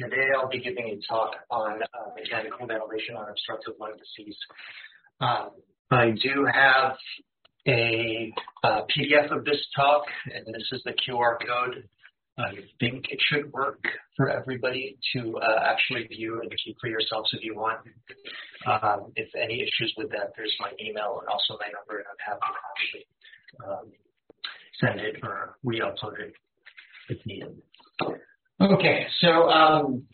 Today I'll be giving a talk on uh, mechanical ventilation on obstructive lung disease. Um, I do have a uh, PDF of this talk, and this is the QR code. I think it should work for everybody to uh, actually view and keep for yourselves if you want. Um, if any issues with that, there's my email and also my number, and I'm happy to actually um, send it or re-upload it if needed. Okay, so um,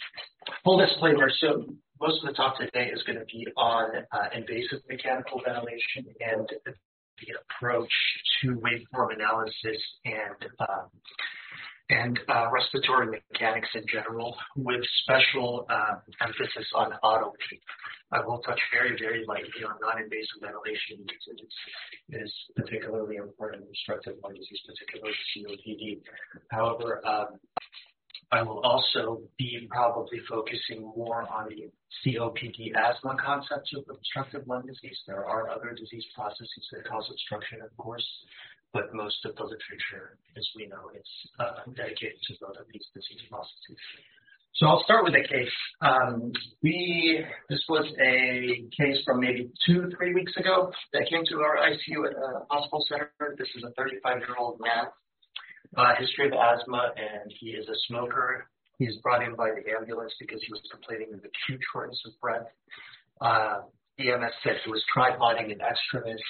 full disclaimer. So most of the talk today is going to be on uh, invasive mechanical ventilation and the approach to waveform analysis and um, and uh, respiratory mechanics in general, with special uh, emphasis on auto I will touch very, very lightly on non-invasive ventilation because it is particularly important in obstructive lung disease, particularly COPD. However, um, I will also be probably focusing more on the COPD asthma concepts of obstructive lung disease. There are other disease processes that cause obstruction, of course, but most of the literature, as we know, is uh, dedicated to both of these disease processes. So I'll start with a case. Um, we this was a case from maybe two, three weeks ago that came to our ICU at a hospital center. This is a 35 year old man uh, history of asthma, and he is a smoker. He is brought in by the ambulance because he was complaining of acute shortness of breath. Uh, EMS said he was tripoding an extremis.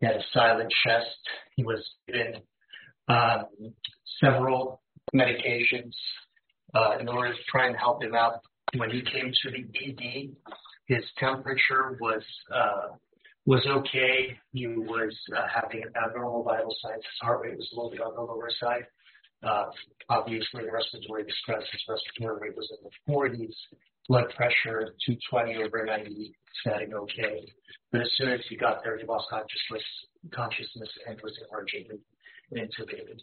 He had a silent chest. He was given um, several medications uh, in order to try and help him out. When he came to the ED, his temperature was uh, was okay. He was uh, having abnormal vital signs. His heart rate was a little bit on the lower side. Uh, obviously, respiratory distress, his respiratory rate was in the 40s. Blood pressure 220 over 90, stating okay. But as soon as he got there, he lost consciousness, consciousness and was emergently intubated.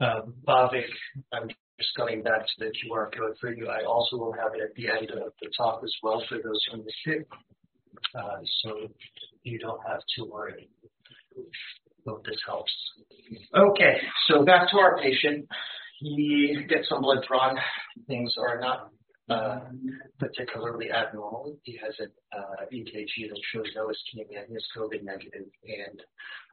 Um, Bhavik, I'm just coming back to the QR code for you. I also will have it at the end of the talk as well for those who missed it. Uh, so you don't have to worry. Hope this helps. Okay, so back to our patient. He gets some blood drawn. Things are not uh, particularly abnormal. He has an uh, EKG that shows no ischemia. He is COVID negative, and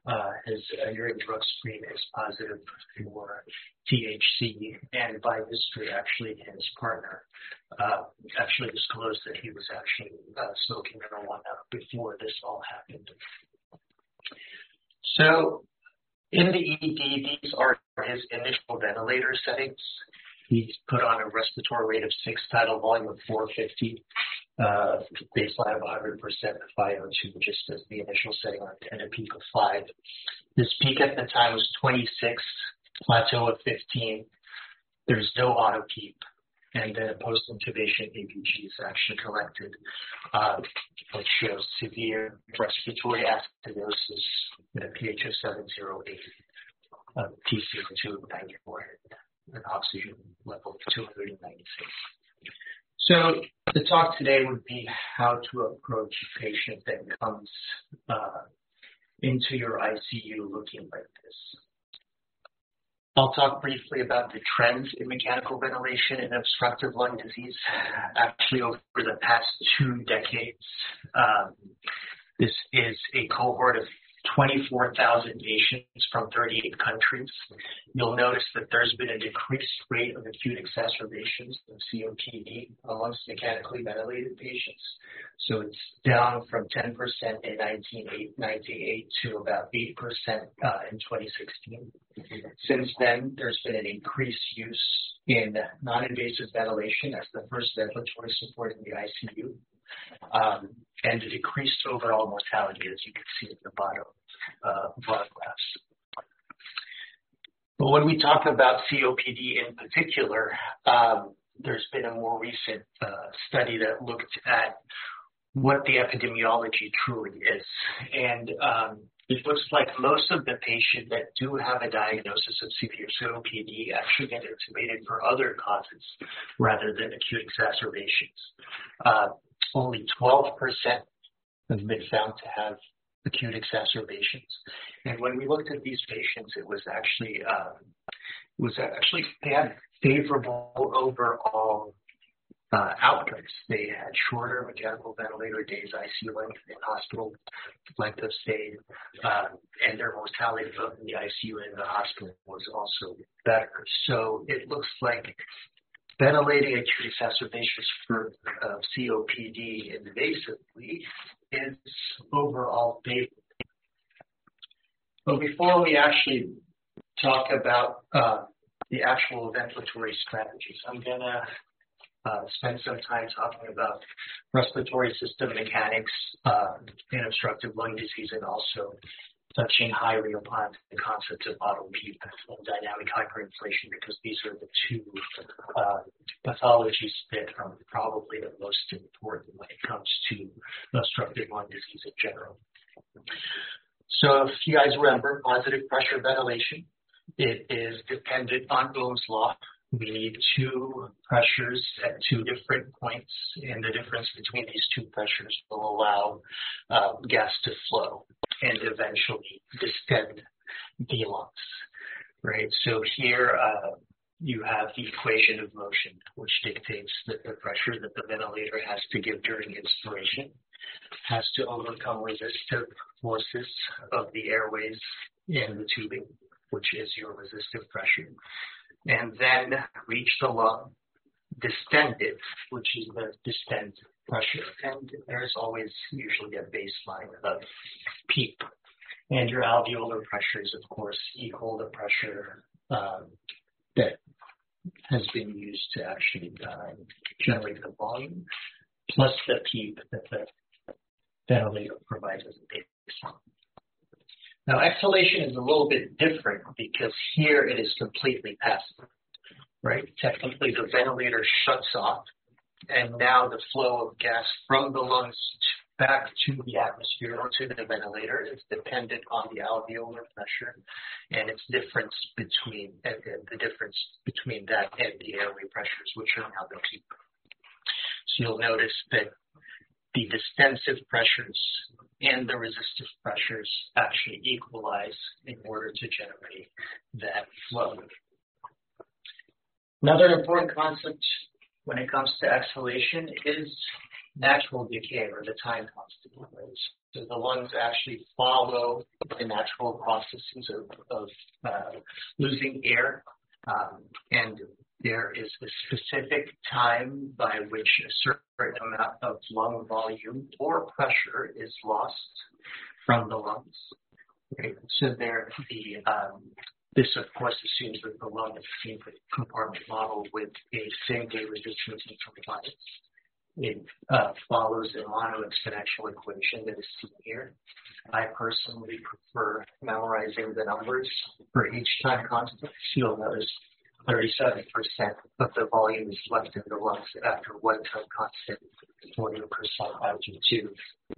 uh, his uh, urine drug screen is positive for THC. And by history, actually, his partner uh, actually disclosed that he was actually uh, smoking marijuana before this all happened. So in the ED, these are his initial ventilator settings. He's put on a respiratory rate of six, tidal volume of 450, uh, baseline of 100%, FiO2, just as the initial setting on and a PEEP of five. This peak at the time was 26, plateau of 15. There's no auto PEEP and the post-intubation EKG is actually collected, uh, which shows severe respiratory acidosis a pH of 708, uh, TCO2 94, an oxygen level of 296. So the talk today would be how to approach a patient that comes uh, into your ICU looking like this. I'll talk briefly about the trends in mechanical ventilation and obstructive lung disease. Actually, over the past two decades, um, this is a cohort of 24,000 patients from 38 countries. You'll notice that there's been a decreased rate of acute exacerbations of COPD amongst mechanically ventilated patients. So it's down from 10% in 1998 to about 8% uh, in 2016. Since then, there's been an increased use in non-invasive ventilation as the first ventilatory support in the ICU and a decreased overall mortality, as you can see at the bottom uh, bar graphs. But when we talk about COPD in particular, um, there's been a more recent uh, study that looked at what the epidemiology truly is. And um, it looks like most of the patients that do have a diagnosis of severe COPD actually get intubated for other causes rather than acute exacerbations. Uh, only 12% have been found to have acute exacerbations. And when we looked at these patients, it was actually um, it was actually they had favorable overall uh, outcomes. They had shorter mechanical ventilator days, ICU length, and hospital length of stay, uh, and their mortality in the ICU and the hospital was also better. So it looks like ventilating acute exacerbations for uh, COPD invasively is overall favorable. But before we actually talk about uh, the actual ventilatory strategies, I'm going to uh, spend some time talking about respiratory system mechanics uh, in obstructive lung disease and also touching highly upon the concept of auto PEEP and dynamic hyperinflation because these are the two uh, pathologies that are probably the most important when it comes to obstructive lung disease in general. So if you guys remember, positive pressure ventilation, it is dependent on Ohm's law. We need two pressures at two different points, and the difference between these two pressures will allow uh, gas to flow and eventually distend the lungs. Right. So here uh, you have the equation of motion, which dictates that the pressure that the ventilator has to give during inspiration has to overcome resistive forces of the airways in the tubing, which is your resistive pressure, and then reach the lung, distended, which is the distend pressure. And there's always usually a baseline of PEEP. And your alveolar pressures, of course, equal the pressure um, that has been used to actually uh, generate the volume, plus the PEEP that the ventilator provides as a baseline. Now, exhalation is a little bit different because here it is completely passive, right? Technically, the ventilator shuts off, and now the flow of gas from the lungs back to the atmosphere or to the ventilator is dependent on the alveolar pressure and its difference between uh, the difference between that and the airway pressures, which are now the PEEP. So you'll notice that the distensive pressures and the resistive pressures actually equalize in order to generate that flow. Another important concept when it comes to exhalation is natural decay or the time constant. So the lungs actually follow the natural processes of, of uh, losing air um, and there is a specific time by which a certain amount of lung volume or pressure is lost from the lungs. Right? So there, the um, this of course assumes that the lung is a compartment model with a same-day resistance and compliance. It uh, follows a mono-exponential equation that is seen here. I personally prefer memorizing the numbers for each time constant. You'll notice 37% of the volume is left in the lungs after one time constant, 40% after two.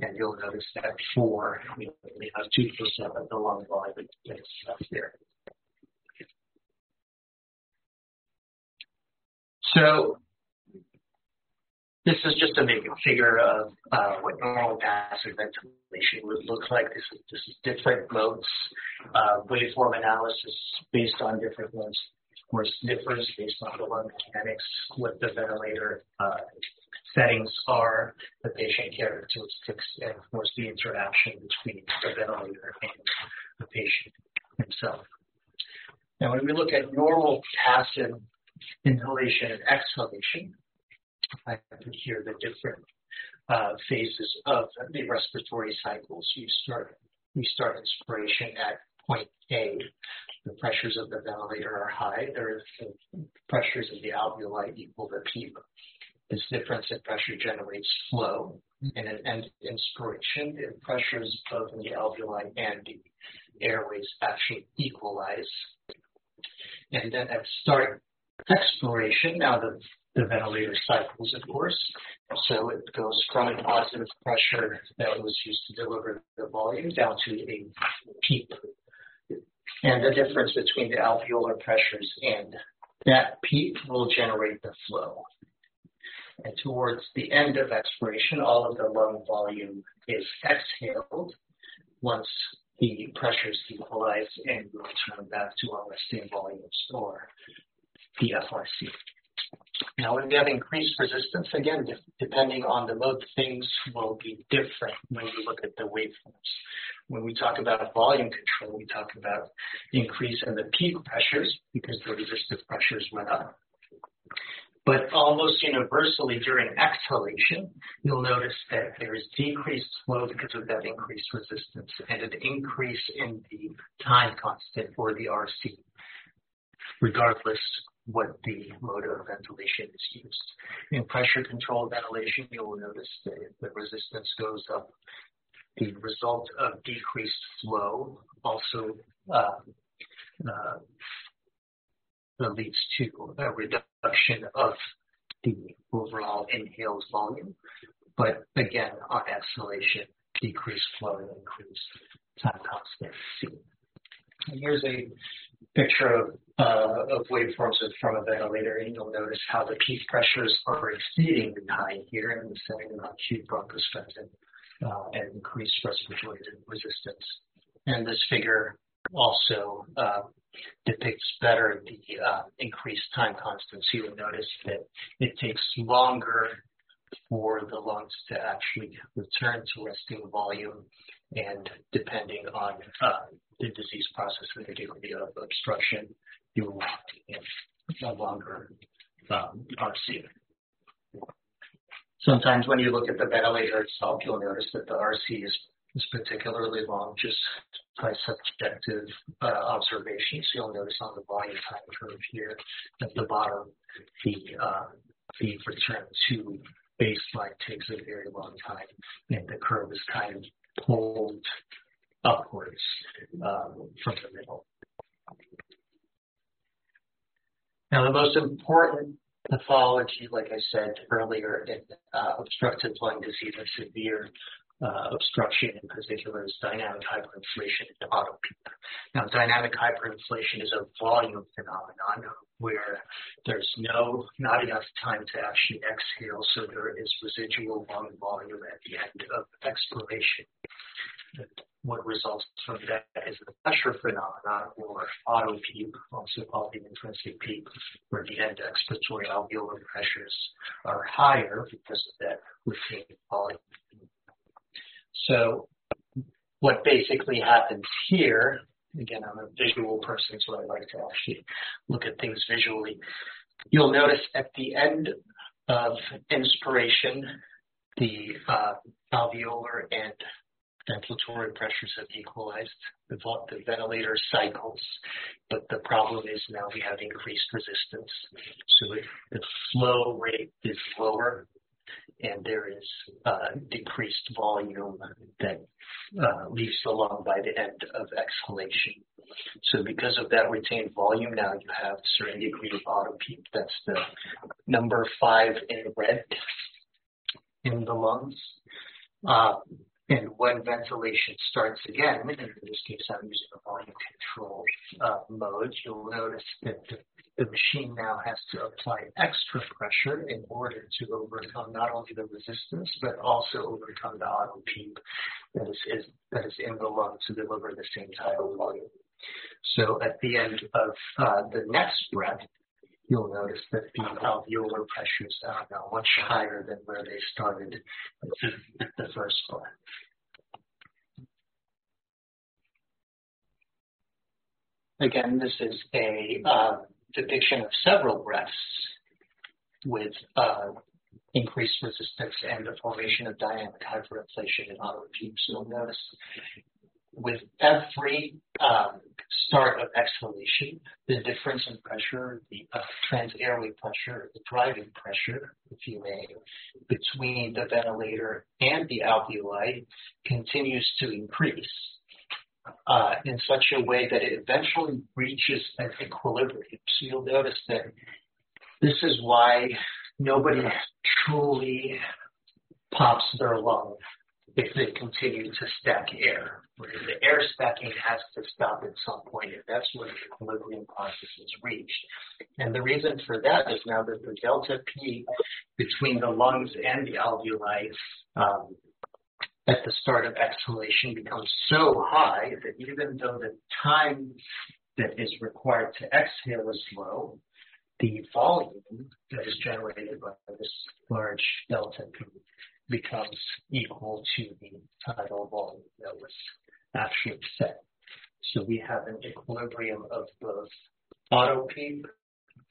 And you'll notice that four, we only have 2% of the lung volume that's left there. So this is just a figure of uh, what normal passive ventilation would look like. This is, this is different modes, uh, waveform analysis based on different modes course, differs based on the lung mechanics, what the ventilator uh, settings are, the patient characteristics, and of course the interaction between the ventilator and the patient himself. Now, when we look at normal passive inhalation and exhalation, I put hear the different uh, phases of the respiratory cycles. You start, we start inspiration at point A, the pressures of the ventilator are high. The pressures of the alveoli equal the PEEP. This difference in pressure generates flow, and at end inspiration, the pressures both in the alveoli and the airways actually equalize. And then at start expiration, now the, the ventilator cycles, of course, so it goes from a positive pressure that was used to deliver the volume down to a PEEP and the difference between the alveolar pressures and that PEEP will generate the flow. And towards the end of expiration, all of the lung volume is exhaled once the pressures equalize and we return back to our resting volumes or the FRC. Now, when we have increased resistance, again, depending on the mode, things will be different when you look at the waveforms. When we talk about volume control, we talk about increase in the peak pressures because the resistive pressures went up. But almost universally during exhalation, you'll notice that there is decreased flow because of that increased resistance and an increase in the time constant or the RC, regardless what the mode of ventilation is used. In pressure controlled ventilation, you will notice that the resistance goes up. The result of decreased flow also uh, uh, leads to a reduction of the overall inhaled volume. But again, on exhalation, decreased flow and increased time constant C. Here's a picture of, uh, of waveforms from a ventilator, and you'll notice how the peak pressures are exceeding the high here the setting of acute bronchospasm uh, and increased respiratory resistance. And this figure also uh, depicts better the uh, increased time constant. So you'll notice that it takes longer for the lungs to actually return to resting volume and depending on uh, the disease process and the degree of obstruction, you will a longer um, RC. Sometimes when you look at the ventilator itself, you'll notice that the RC is, is particularly long just by subjective uh, observations. You'll notice on the volume time curve here at the bottom, the, uh, the return to baseline takes a very long time, and the curve is kind of pulled upwards um, from the middle. Now, the most important pathology, like I said earlier, in uh, obstructive lung disease and severe uh, obstruction in particular is dynamic hyperinflation and autopeep. Now, dynamic hyperinflation is a volume phenomenon where there's no, not enough time to actually exhale, so there is residual lung volume at the end of expiration. What results from that is the pressure phenomenon, or autopeep, also called the intrinsic peep, where the end expiratory alveolar pressures are higher because of that retained volume. So what basically happens here, again, I'm a visual person, so I like to actually look at things visually. You'll notice at the end of inspiration, the uh, alveolar and ventilatory pressures have equalized. The, the, ventilator cycles, but the problem is now we have increased resistance. So it, the flow rate is lower and there is uh, decreased volume that uh, leaves the lung by the end of exhalation. So because of that retained volume, now you have a certain degree of autopeep. That's the number five in red in the lungs. Uh, and when ventilation starts again, in this case I'm using a volume control uh, mode, you'll notice that the the machine now has to apply extra pressure in order to overcome not only the resistance, but also overcome the auto peep that is, is, that is in the lung to deliver the same tidal volume. So at the end of uh, the next breath, you'll notice that the alveolar pressures are now much higher than where they started at the first breath. Again, this is a uh, depiction of several breaths with uh, increased resistance and the formation of dynamic hyperinflation and. So you'll notice with every um, start of exhalation, the difference in pressure, the uh, trans-airway pressure, the driving pressure, if you may, between the ventilator and the alveoli continues to increase uh, in such a way that it eventually reaches an equilibrium. So you'll notice that this is why nobody truly pops their lung if they continue to stack air. The air stacking has to stop at some point, and that's when the equilibrium process is reached. And the reason for that is now that the delta P between the lungs and the alveoli um, at the start of exhalation becomes so high that even though the time that is required to exhale is low, the volume that is generated by this large delta P becomes equal to the tidal volume that was actually set. So we have an equilibrium of both auto PEEP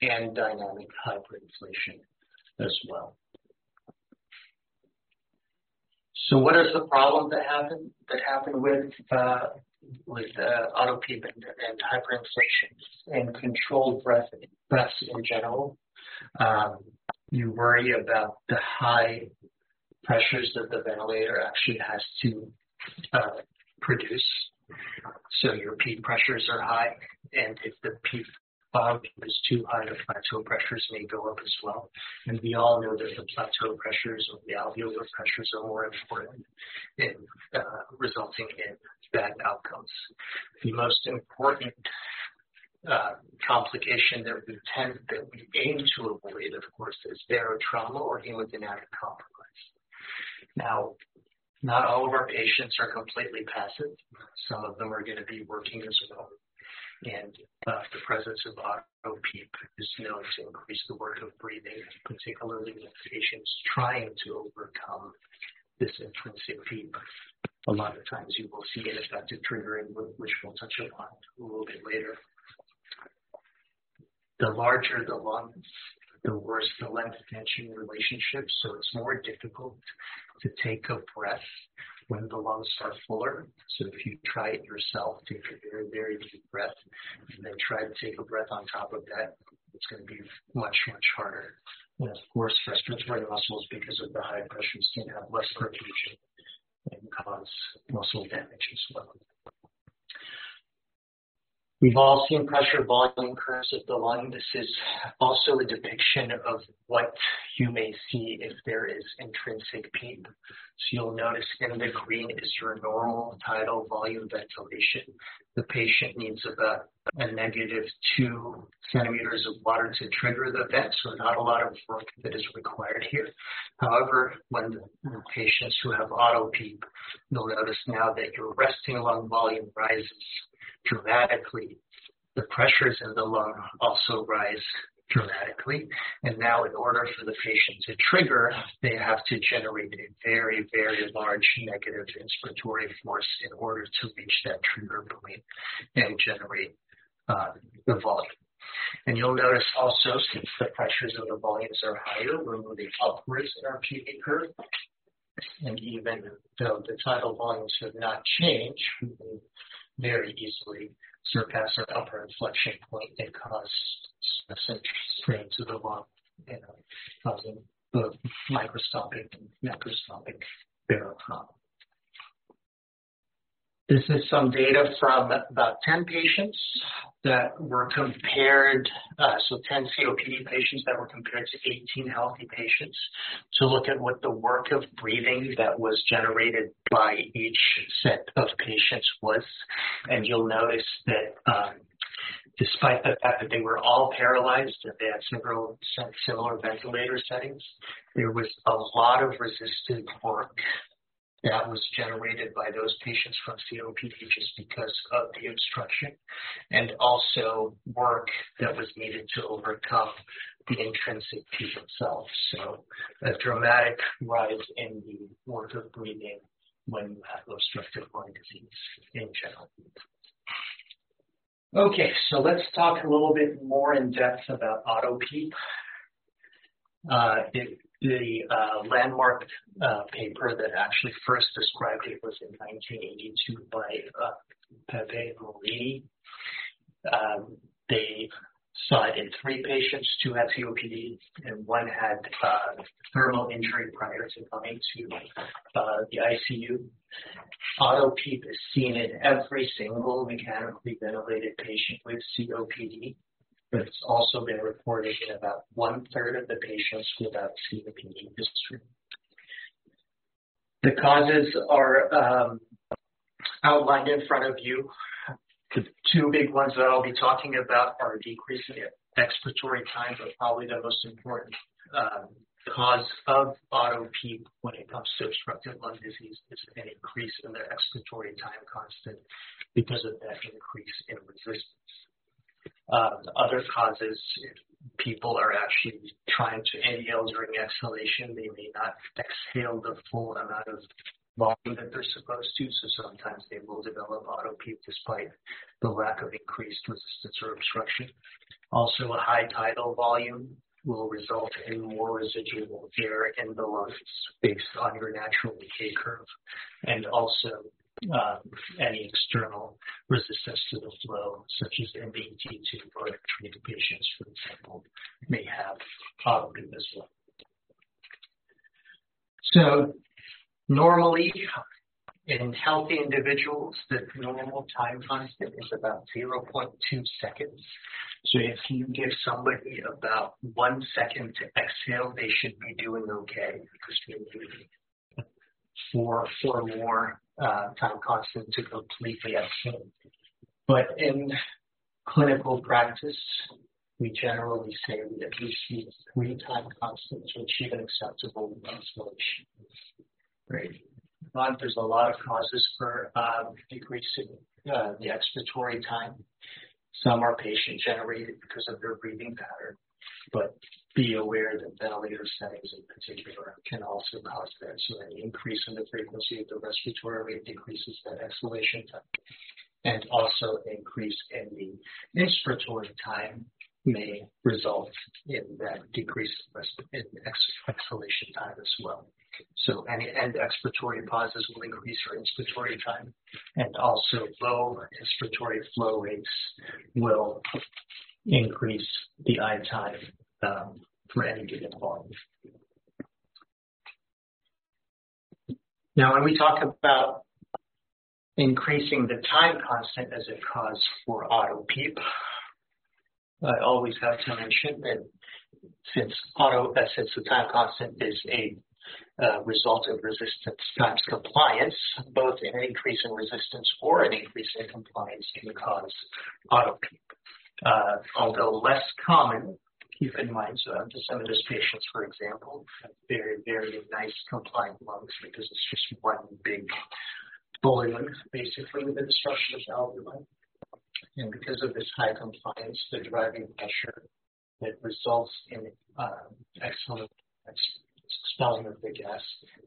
and dynamic hyperinflation as well. So what is the problem that happened that happened with uh, with uh, and, and, hyperinflation and controlled breath breaths in general? Um, you worry about the high pressures that the ventilator actually has to uh, produce. So your peak pressures are high, and if the peak volume is too high, the plateau pressures may go up as well. And we all know that the plateau pressures or the alveolar pressures are more important in uh, resulting in bad outcomes. The most important uh, complication that we tend that we aim to avoid, of course, is barotrauma or hemodynamic compromise. Now, not all of our patients are completely passive. Some of them are going to be working as well and uh, the presence of auto PEEP is known to increase the work of breathing, particularly in patients trying to overcome this intrinsic PEEP. A lot of times you will see ineffective triggering, which we'll touch upon a little bit later. The larger the lungs, the worse the length tension relationship, so it's more difficult to take a breath when the lungs are fuller. So if you try it yourself, take a very, very deep breath and then try to take a breath on top of that, it's going to be much, much harder. And of course, respiratory muscles, because of the high pressures, can have less perfusion and cause muscle damage as well. We've all seen pressure volume curves of the lung. This is also a depiction of what you may see if there is intrinsic PEEP. So you'll notice in the green is your normal tidal volume ventilation. The patient needs about a negative two centimeters of water to trigger the vent, so not a lot of work that is required here. However, when the patients who have auto PEEP, you'll notice now that your resting lung volume rises dramatically. The pressures in the lung also rise dramatically. And now in order for the patient to trigger, they have to generate a very, very large negative inspiratory force in order to reach that trigger point and generate uh, the volume. And you'll notice also, since the pressures of the volumes are higher, we're moving upwards in our PV curve. And even though the tidal volumes have not changed, very easily surpass our upper inflection point and cause some strain to the lung, you know, causing both microscopic and macroscopic barotrauma. This is some data from about 10 patients that were compared, uh, so 10 COPD patients that were compared to 18 healthy patients to look at what the work of breathing that was generated by each set of patients was. And you'll notice that um, despite the fact that they were all paralyzed and they had several similar ventilator settings, there was a lot of resistant work that was generated by those patients from COPD just because of the obstruction and also work that was needed to overcome the intrinsic PEEP itself. So a dramatic rise in the work of breathing when you have obstructive lung disease in general. Okay, so let's talk a little bit more in depth about auto PEEP. Uh, it, the uh, landmark uh, paper that actually first described it was in 1982 by uh, Pepe Marini. Um, they saw it in three patients, two had COPD, and one had uh, thermal injury prior to coming to uh, the ICU. Auto PEEP is seen in every single mechanically ventilated patient with COPD but it's also been reported in about one-third of the patients without COPD history. The causes are um, outlined in front of you. The two big ones that I'll be talking about are decreasing expiratory time, but probably the most important um, cause of auto when it comes to obstructive lung disease is an increase in the expiratory time constant because of that increase in resistance. Uh, other causes people are actually trying to inhale during exhalation, they may not exhale the full amount of volume that they're supposed to, so sometimes they will develop autopeep despite the lack of increased resistance or obstruction. Also, a high tidal volume will result in more residual air in the lungs based on your natural decay curve, and also um, any external resistance to the flow, such as MBT2 or treated patients, for example, may have autopeep as well. So Normally, in healthy individuals, the normal time constant is about 0.2 seconds. So if you give somebody about one second to exhale, they should be doing okay because need four, more uh, time constant to completely exhale. But in clinical practice, we generally say we at least need three time constants to achieve an acceptable exhalation. Right. But there's a lot of causes for um, decreasing uh, the expiratory time. Some are patient generated because of their breathing pattern, but be aware that ventilator settings in particular can also cause that. So an increase in the frequency of the respiratory rate decreases that exhalation time. And also increase in the inspiratory time may result in that decrease in exhalation time as well. So any end expiratory pauses will increase your inspiratory time, and also low inspiratory flow rates will increase the I time um, for any given. Now, when we talk about increasing the time constant as a cause for auto peep, I always have to mention that since auto, uh, since the time constant is a uh, result of resistance times compliance, both an increase in resistance or an increase in compliance can cause autopeep. Uh, although less common, keep in mind, so um, Disseminus patients, for example, have very, very nice compliant lungs because it's just one big balloon, basically, with the destruction of alveoli. And because of this high compliance, the driving pressure that results in uh, excellent expelling of the gas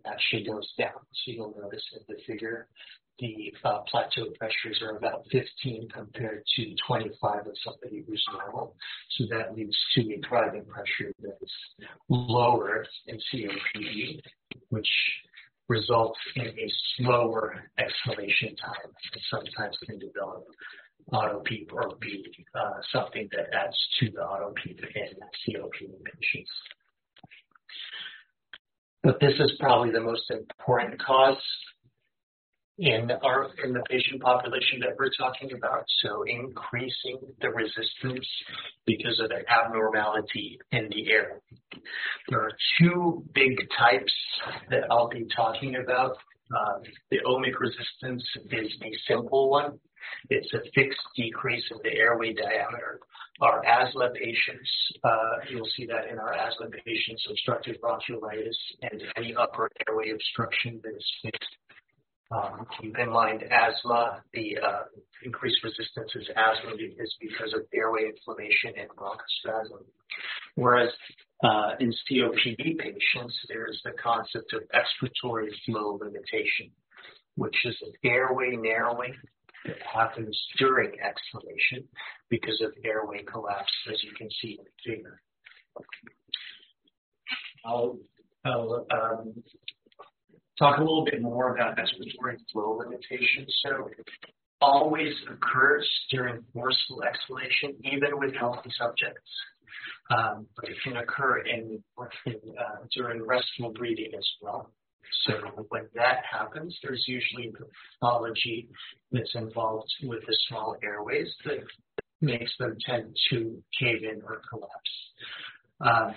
actually goes down. So you'll notice in the figure, the uh, plateau pressures are about 15 compared to 25 of somebody who's normal. So that leads to a driving pressure that is lower in COPD, which results in a slower exhalation time and sometimes can develop autopeep or be uh, something that adds to the autopeep in COPD patients. But this is probably the most important cause in our in the patient population that we're talking about. So increasing the resistance because of the abnormality in the air. There are two big types that I'll be talking about. Uh, the ohmic resistance is a simple one. It's a fixed decrease in the airway diameter our asthma patients, uh, you'll see that in our asthma patients, obstructive bronchiolitis and any upper airway obstruction that is fixed. Um, keep in mind, asthma, the uh, increased resistance is asthma is because of airway inflammation and bronchospasm. Whereas uh, in COPD patients, there is the concept of expiratory flow limitation, which is an airway narrowing that happens during exhalation because of airway collapse, as you can see in the figure. I'll, I'll um, talk a little bit more about respiratory flow limitations. So always occurs during forceful exhalation, even with healthy subjects. Um, but it can occur in, in uh, during restful breathing as well. So when that happens, there's usually pathology that's involved with the small airways that makes them tend to cave in or collapse. Uh,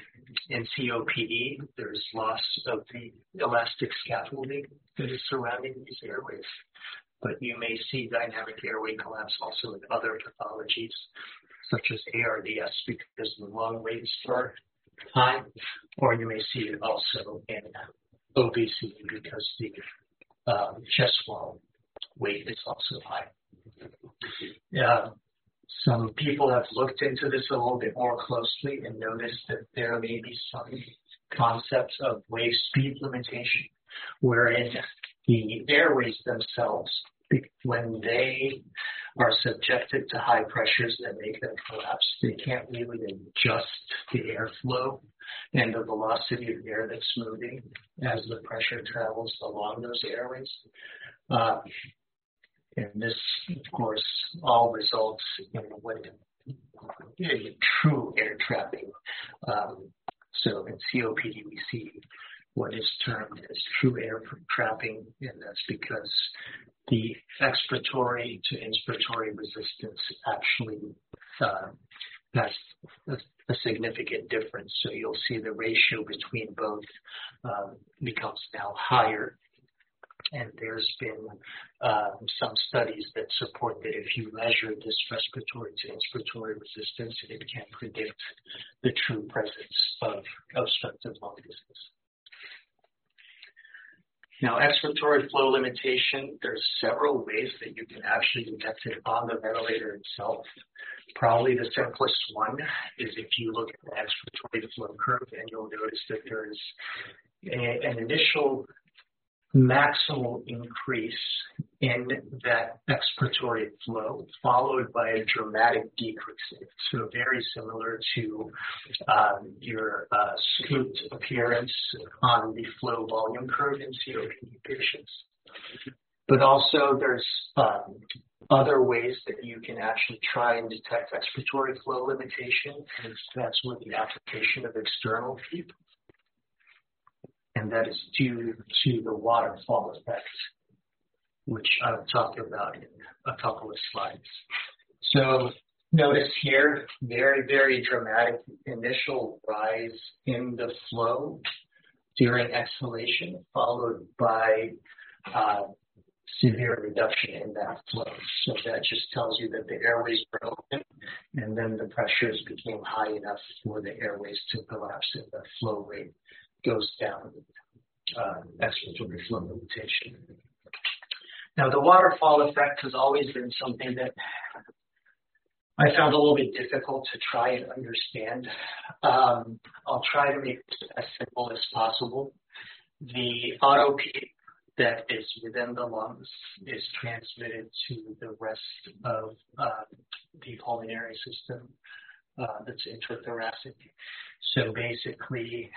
in COPD, there's loss of the elastic scaffolding that is surrounding these airways. But you may see dynamic airway collapse also in other pathologies, such as ARDS, because the lung rates are high, or you may see it also in obesity because the um, chest wall weight is also high. Yeah. Some people have looked into this a little bit more closely and noticed that there may be some concepts of wave speed limitation, wherein the airways themselves, when they are subjected to high pressures that make them collapse, they can't really adjust the airflow and the velocity of air that's moving as the pressure travels along those airways. Uh, this, of course, all results in what in true air trapping. Um, so in COPD, we see what is termed as true air trapping, and that's because the expiratory to inspiratory resistance actually uh, has a, a, significant difference. So you'll see the ratio between both um, becomes now higher and there's been um, some studies that support that if you measure this respiratory to inspiratory resistance, it can predict the true presence of obstructive lung disease. Now, expiratory flow limitation, there's several ways that you can actually detect it on the ventilator itself. Probably the simplest one is if you look at the expiratory flow curve and you'll notice that there's a, an initial maximal increase in that expiratory flow, followed by a dramatic decrease. So very similar to um, your uh, scooped appearance on the flow volume curve in COPD patients. But also there's um, other ways that you can actually try and detect expiratory flow limitation, and that's with the application of external and that is due to the waterfall effect, which I'll talk about in a couple of slides. So notice here, very, very dramatic initial rise in the flow during exhalation, followed by uh, severe reduction in that flow. So that just tells you that the airways were open and then the pressures became high enough for the airways to collapse and the flow rate goes down uh, expiratory flow limitation. Now, the waterfall effect has always been something that I found a little bit difficult to try and understand. Um, I'll try to make it as simple as possible. The auto PEEP that is within the lungs is transmitted to the rest of uh, the pulmonary system uh, that's intrathoracic. So basically,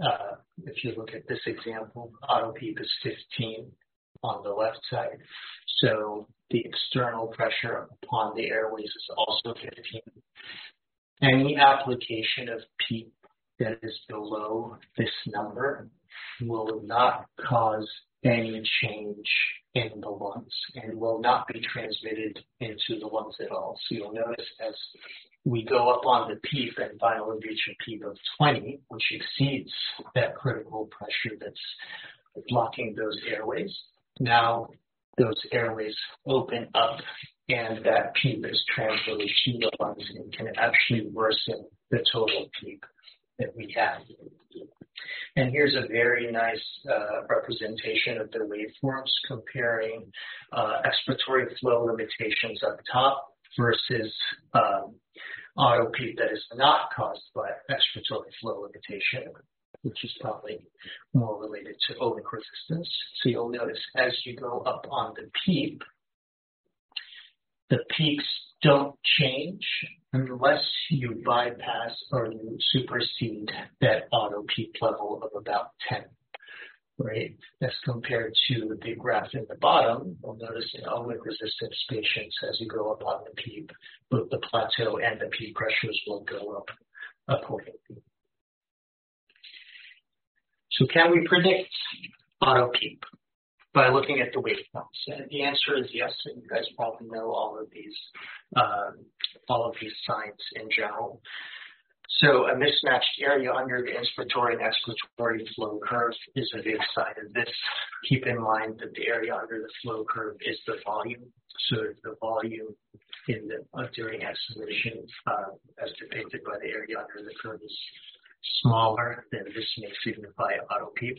uh, if you look at this example, auto PEEP is 15 on the left side. So the external pressure upon the airways is also 15. Any application of PEEP that is below this number will not cause any change in the lungs and will not be transmitted into the lungs at all. So you'll notice as we go up on the PEEP and finally reach a PEEP of 20, which exceeds that critical pressure that's blocking those airways. Now those airways open up and that PEEP is transferred to the lungs and can actually worsen the total PEEP that we have. And here's a very nice uh, representation of the waveforms comparing uh, expiratory flow limitations up top versus um, auto that is not caused by expiratory flow limitation, which is probably more related to ohmic resistance. So you'll notice as you go up on the PEEP, the peaks don't change unless you bypass or you supersede that auto PEEP level of about 10 right? As compared to the graph in the bottom, you'll notice in ohmic resistance patients, as you go up on the PEEP, both the plateau and the PEEP pressures will go up accordingly. So can we predict auto PEEP by looking at the waveforms? And the answer is yes, and you guys probably know all of these, um, all of these signs in general. So a mismatched area under the inspiratory and expiratory flow curve is a big sign of this. Keep in mind that the area under the flow curve is the volume. So if the volume in the uh, during exhalation, uh, as depicted by the area under the curve, is smaller, then this may signify auto PEEP.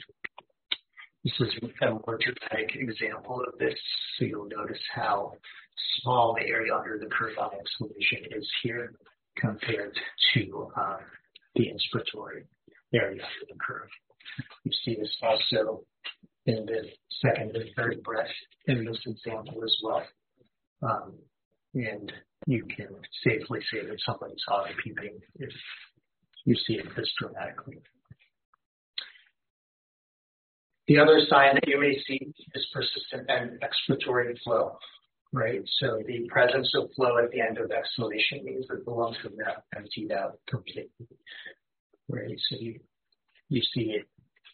This is a more dramatic example of this. So you'll notice how small the area under the curve on exhalation is here compared to um, the inspiratory area under the curve. You see this also in the second and third breath in this example as well. Um, and you can safely say that somebody's auto peeping if you see it this dramatically. The other sign that you may see is persistent and expiratory flow, right? So the presence of flow at the end of exhalation means that the lungs have not emptied out completely, right? So you, you see it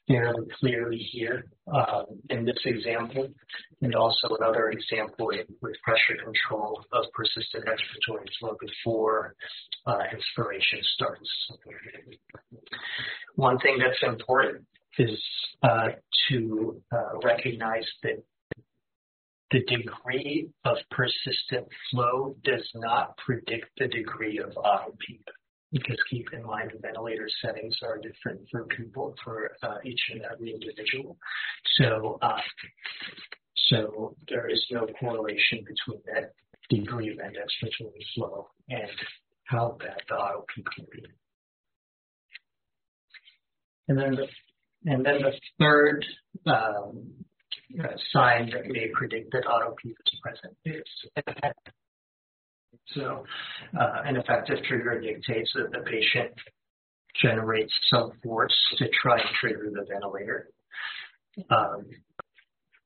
fairly clearly here um, in this example, and also another example with pressure control of persistent expiratory flow before uh, inspiration starts. One thing that's important is uh, to uh, recognize that the degree of persistent flow does not predict the degree of auto peep because keep in mind ventilator settings are different for people, for uh, each and every individual. So, uh, so there is no correlation between that degree of index expiratory flow and how bad the peep can be. And then the, and then the third um, uh, sign that may predict that auto peep is present is so uh, an effective trigger dictates that the patient generates some force to try and trigger the ventilator. Um,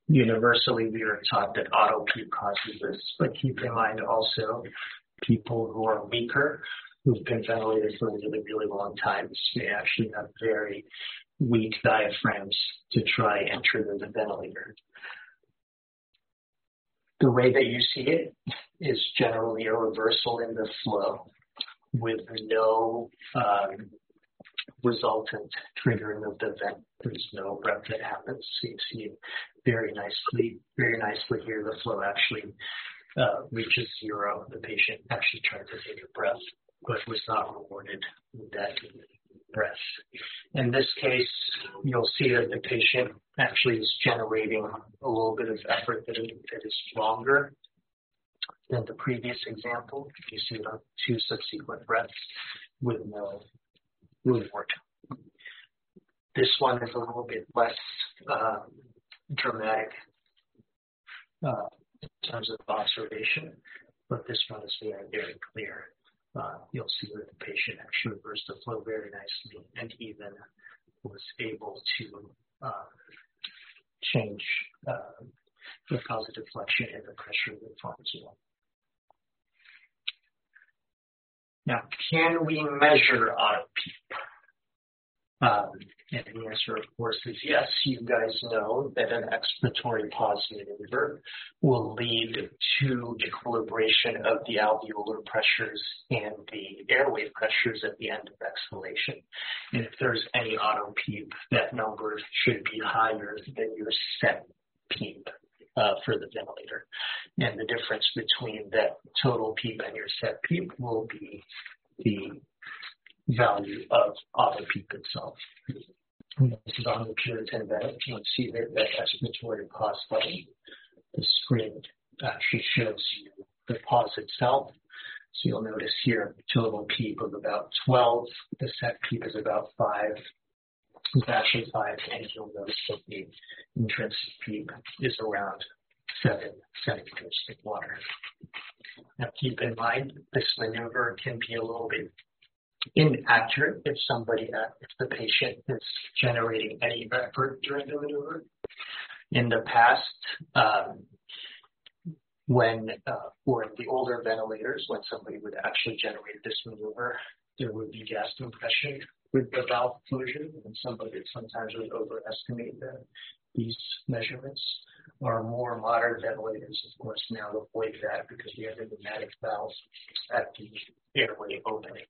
universally, we are taught that auto peep causes this, but keep in mind also people who are weaker, who've been ventilated for a really, really long time, may actually have very weak diaphragms to try and trigger the ventilator the way that you see it is generally a reversal in the flow with no um, resultant triggering of the vent. There's no breath that happens. So you see very nicely, very nicely here, the flow actually uh, reaches zero. The patient actually tried to take a breath, but was not rewarded with that breath. In this case, you'll see that the patient actually is generating a little bit of effort that is longer than the previous example. You see the two subsequent breaths with no reward. This one is a little bit less uh, dramatic uh, in terms of observation, but this one is very, very clear uh, you'll see that the patient actually reversed the flow very nicely and even was able to uh, change uh, the positive flexion and the pressure of the form as well. Now, can we measure auto peep? Um, and the answer, of course, is yes. You guys know that an expiratory pause maneuver will lead to equilibration of the alveolar pressures and the airway pressures at the end of exhalation. And if there's any auto peep, that number should be higher than your set peep. Uh, for the ventilator. And the difference between that total peep and your set peep will be the value of auto peep itself. This is on the Puritan Bennett. You can see that that expiratory pause button. The screen actually shows you the pause itself. So you'll notice here total peep of about 12. The set peep is about 5. It's actually 5, and you'll notice that the intrinsic peep is around 7 centimeters of water. Now keep in mind, this maneuver can be a little bit inaccurate if somebody, uh, if the patient is generating any effort during the maneuver. In the past, um, when uh, for the older ventilators, when somebody would actually generate this maneuver, there would be gas compression with the valve closure, and somebody sometimes would overestimate the, these measurements. Our more modern ventilators, of course, now avoid that because we have the pneumatic valves at the airway opening.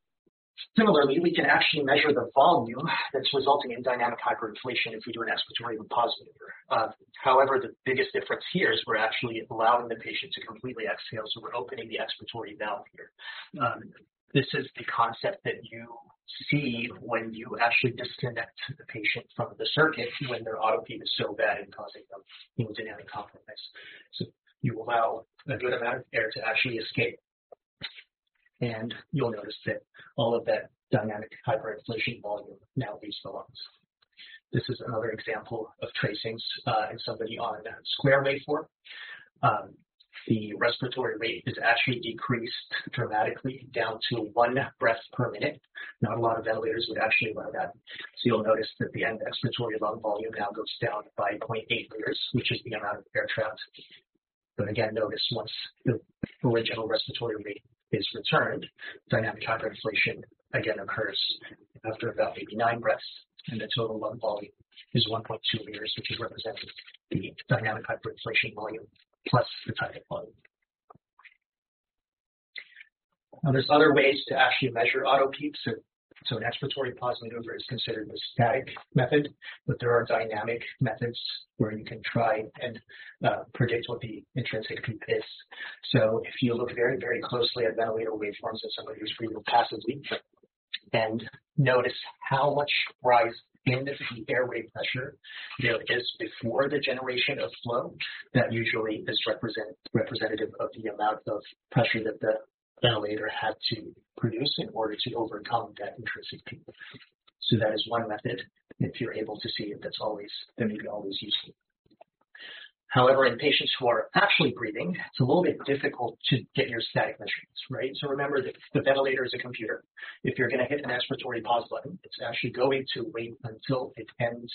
Similarly, we can actually measure the volume that's resulting in dynamic hyperinflation if we do an expiratory pause. Uh, however, the biggest difference here is we're actually allowing the patient to completely exhale, so we're opening the expiratory valve here. Um, this is the concept that you see when you actually disconnect the patient from the circuit when their auto peep is so bad and causing them hemodynamic compromise. So you allow a good amount of air to actually escape. And you'll notice that all of that dynamic hyperinflation volume now leaves the lungs. This is another example of tracings uh, in somebody on square waveform. Um, the respiratory rate is actually decreased dramatically down to one breath per minute. Not a lot of ventilators would actually allow that. So you'll notice that the end expiratory lung volume now goes down by 0.8 liters, which is the amount of air trapped. But again, notice once the original respiratory rate is returned, dynamic hyperinflation again occurs after about maybe nine breaths, and the total lung volume is 1.2 liters, which is representing the dynamic hyperinflation volume plus the tidal volume. Now, there's other ways to actually measure auto PEEPs. So an expiratory pause maneuver is considered the static method, but there are dynamic methods where you can try and uh, predict what the intrinsic PEEP is. So if you look very, very closely at ventilator waveforms of somebody who's breathing passively and notice how much rise in the airway pressure there is before the generation of flow, that usually is represent, representative of the amount of pressure that the ventilator had to produce in order to overcome that intrinsic PEEP. So that is one method. If you're able to see it, that's always, that may be always useful. However, in patients who are actually breathing, it's a little bit difficult to get your static measurements, right? So remember that the ventilator is a computer. If you're going to hit an expiratory pause button, it's actually going to wait until it ends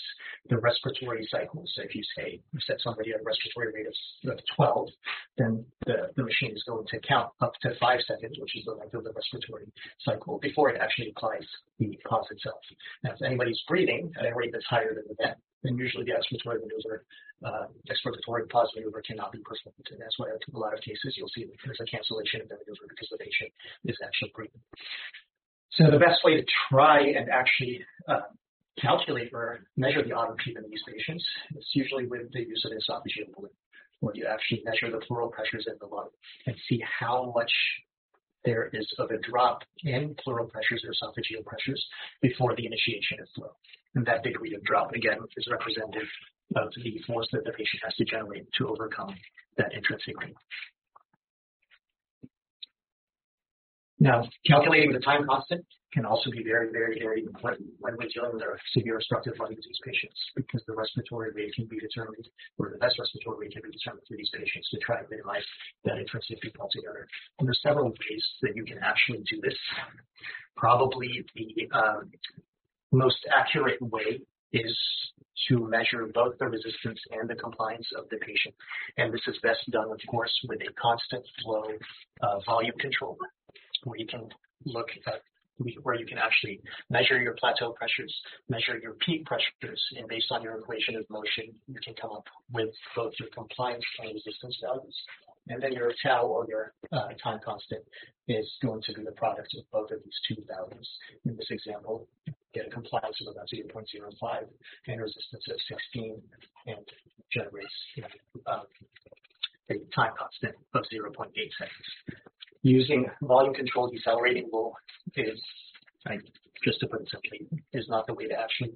the respiratory cycle. So if you say you set somebody at a respiratory rate of 12, then the, the machine is going to count up to five seconds, which is the length of the respiratory cycle, before it actually applies the pause itself. Now, if anybody's breathing at a rate that's higher than the then usually the expiratory maneuver, uh, expiratory pause maneuver cannot be performed. And that's why in a lot of cases you'll see there's a cancellation of the maneuver because the patient is actually breathing. So the best way to try and actually uh, calculate or measure the PEEP in these patients is usually with the use of an esophageal balloon, where you actually measure the pleural pressures in the lung and see how much there is of a drop in pleural pressures or esophageal pressures before the initiation of flow. And that degree of drop, again, is representative of the force that the patient has to generate to overcome that intrinsic rate. Now, calculating the time constant can also be very, very, very important when we're dealing with severe obstructive lung disease patients because the respiratory rate can be determined, or the best respiratory rate can be determined for these patients to try and minimize that intrinsic PEEP altogether. And there's several ways that you can actually do this. Probably the um, most accurate way is to measure both the resistance and the compliance of the patient. And this is best done, of course, with a constant flow uh, volume control, where you can look at where you can actually measure your plateau pressures, measure your peak pressures, and based on your equation of motion, you can come up with both your compliance and resistance values. And then your tau or your uh, time constant is going to be the product of both of these two values. In this example, get a compliance of about 0.05 and resistance of 16 and generates um, a time constant of 0.8 seconds. Using volume control decelerating rule is, I, just to put it simply, is not the way to actually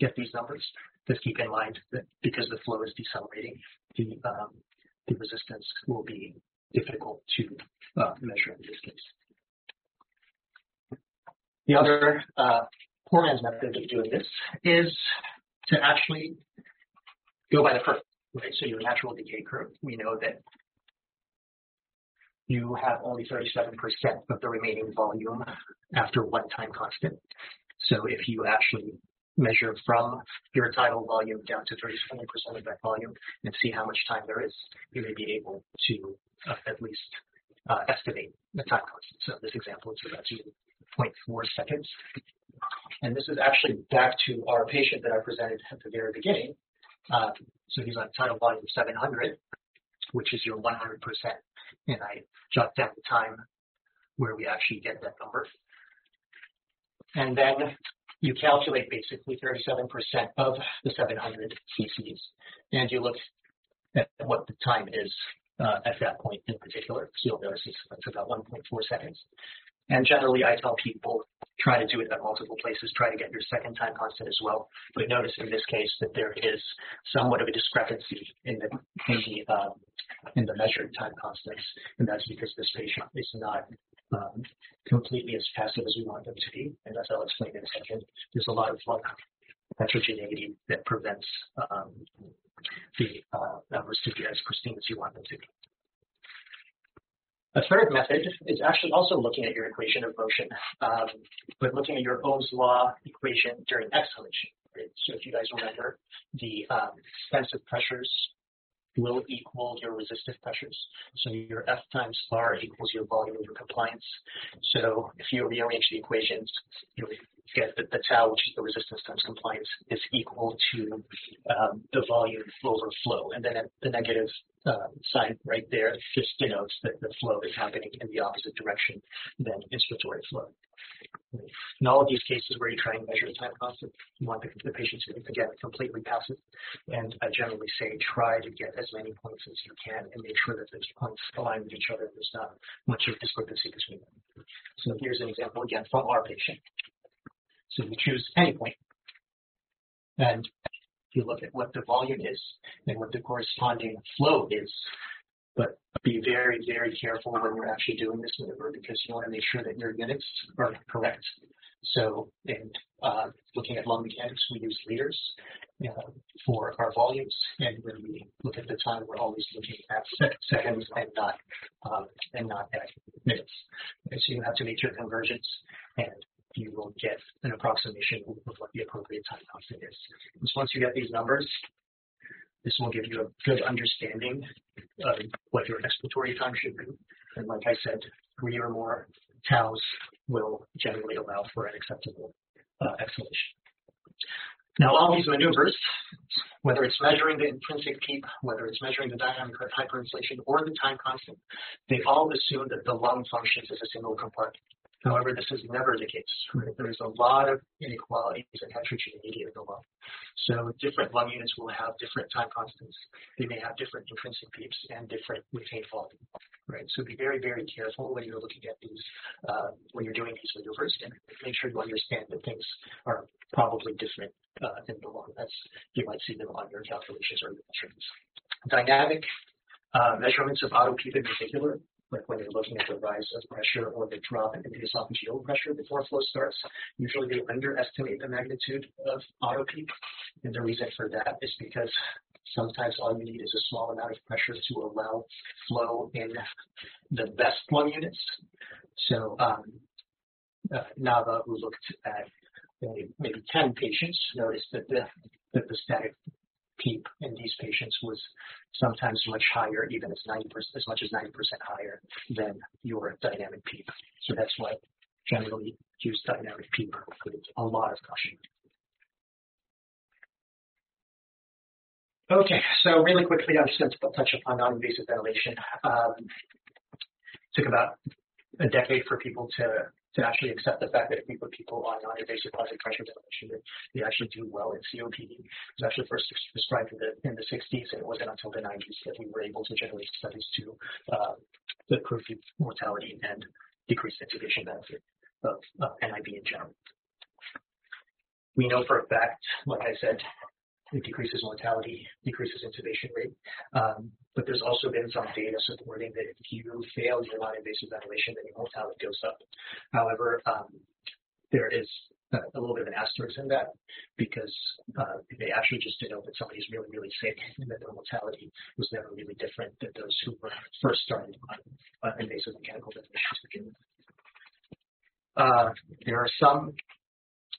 get these numbers. Just keep in mind that because the flow is decelerating, the um, the resistance will be difficult to uh, measure in this case. The other uh, poor man's method of doing this is to actually go by the curve, right? So your natural decay curve, we know that you have only 37% of the remaining volume after one time constant. So if you actually measure from your tidal volume down to 30-20% of that volume and see how much time there is, you may be able to uh, at least uh, estimate the time constant. So this example is about 2.4 seconds. And this is actually back to our patient that I presented at the very beginning. Uh, so he's on tidal volume 700, which is your 100%. And I jot down the time where we actually get that number. And then you calculate basically 37% of the 700 cc's, and you look at what the time is uh, at that point in particular. So you'll notice it's, it's about 1.4 seconds. And generally, I tell people try to do it at multiple places. Try to get your second time constant as well. But notice in this case that there is somewhat of a discrepancy in the in the um, in the measured time constants, and that's because this patient is not um, completely as passive as we want them to be. And as I'll explain in a second, there's a lot of like heterogeneity that prevents um, the uh, numbers to be as pristine as you want them to be. A third method is actually also looking at your equation of motion, um, but looking at your Ohm's law equation during exhalation. Right? So if you guys remember, the um, pressures will equal your resistive pressures. So your F times R equals your volume over compliance. So if you rearrange the equations, you'll get that the tau, which is the resistance times compliance, is equal to um, the volume over flow. And then the negative uh, sign right there just denotes that the flow is happening in the opposite direction than inspiratory flow. In all of these cases where you try and measure the time constant, you want the, the patient to, again, completely passive. And I generally say try to get as many points as you can and make sure that those points align with each other. There's not much of discrepancy between them. So here's an example again from our patient. So you choose any point, and you look at what the volume is and what the corresponding flow is. But be very, very careful when you're actually doing this maneuver because you want to make sure that your units are correct. So in uh, looking at lung mechanics, we use liters uh, for our volumes, and when we look at the time, we're always looking at seconds and not um, and not at minutes. And so you have to make your conversions, and you will get an approximation of what the appropriate time constant is. And once you get these numbers, this will give you a good understanding of what your expiratory time should be. And like I said, three or more taus will generally allow for an acceptable uh, exhalation. Now, all these maneuvers, whether it's measuring the intrinsic PEEP, whether it's measuring the dynamic hyperinflation or the time constant, they all assume that the lung functions as a single compartment. However, this is never the case. Right? There's a lot of inequalities and heterogeneity of the lung. So different lung units will have different time constants. They may have different intrinsic PEEPs and different retained volume. Right. So be very, very careful when you're looking at these, uh, when you're doing these maneuvers, and make sure you understand that things are probably different uh, in the lung. That's you might see them on your calculations or your measurements. Dynamic uh, measurements of auto PEEP in particular like when you're looking at the rise of pressure or the drop in the esophageal pressure before flow starts, usually they underestimate the magnitude of auto PEEP. And the reason for that is because sometimes all you need is a small amount of pressure to allow flow in the best lung units. So um, uh, Nava, who looked at maybe 10 patients, noticed that the, that the static PEEP in these patients was sometimes much higher, even as 90%, as much as 90% higher than your dynamic PEEP. So that's why generally use dynamic PEEP with a lot of caution. Okay, so really quickly, I'm just going to touch upon non-invasive ventilation. Um, took about a decade for people to to actually accept the fact that if we put people on non-invasive positive pressure ventilation, that they actually do well in COPD. It was actually first described in the, in the 60s, and it wasn't until the 90s that we were able to generate studies to uh, improve mortality and decrease intubation benefit of uh, NIV in general. We know for a fact, like I said, it decreases mortality, decreases intubation rate. Um, but there's also been some data supporting that if you fail your non-invasive ventilation, then your mortality goes up. However, um, there is a, little bit of an asterisk in that because uh, they actually just denote that somebody's really, really sick and that their mortality was never really different than those who were first started on uh, invasive mechanical ventilation to begin with. Uh, there are some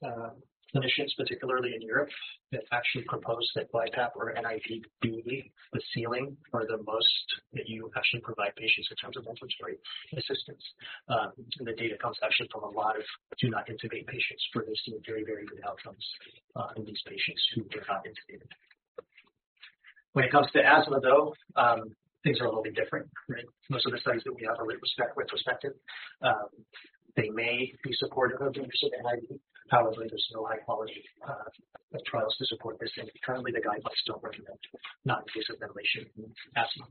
uh, clinicians, particularly in Europe, that actually propose that BiPAP or NIV be the ceiling or the most that you actually provide patients in terms of ventilatory assistance. Um, the data comes actually from a lot of do not intubate patients where they've seen very, very good outcomes uh, in these patients who were not intubated. When it comes to asthma, though, um, things are a little bit different. Right? Most of the studies that we have are retrospective. Um, they may be supportive of the use of NIV. However, there's no high quality uh, trials to support this, and currently the guidelines don't recommend non-invasive ventilation in asthma.